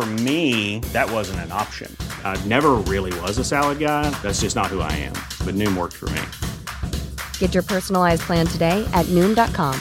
For me, that wasn't an option. I never really was a salad guy. That's just not who I am. But Noom worked for me. Get your personalized plan today at Noom.com.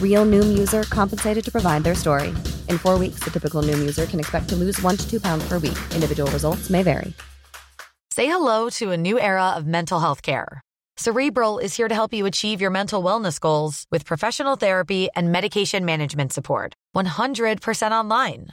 Real Noom user compensated to provide their story. In four weeks, the typical Noom user can expect to lose one to two pounds per week. Individual results may vary. Say hello to a new era of mental health care. Cerebral is here to help you achieve your mental wellness goals with professional therapy and medication management support. 100% online.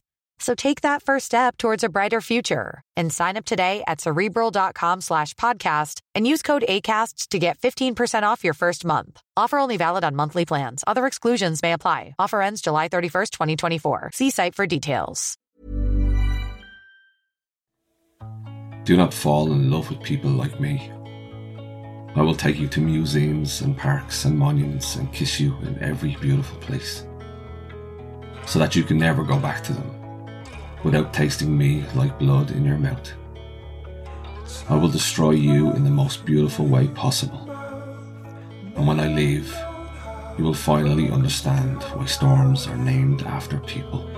So take that first step towards a brighter future and sign up today at cerebral.com slash podcast and use code ACasts to get 15% off your first month. Offer only valid on monthly plans. Other exclusions may apply. Offer ends July 31st, 2024. See site for details. Do not fall in love with people like me. I will take you to museums and parks and monuments and kiss you in every beautiful place so that you can never go back to them without tasting me like blood in your mouth. I will destroy you in the most beautiful way possible. And when I leave, you will finally understand why storms are named after people.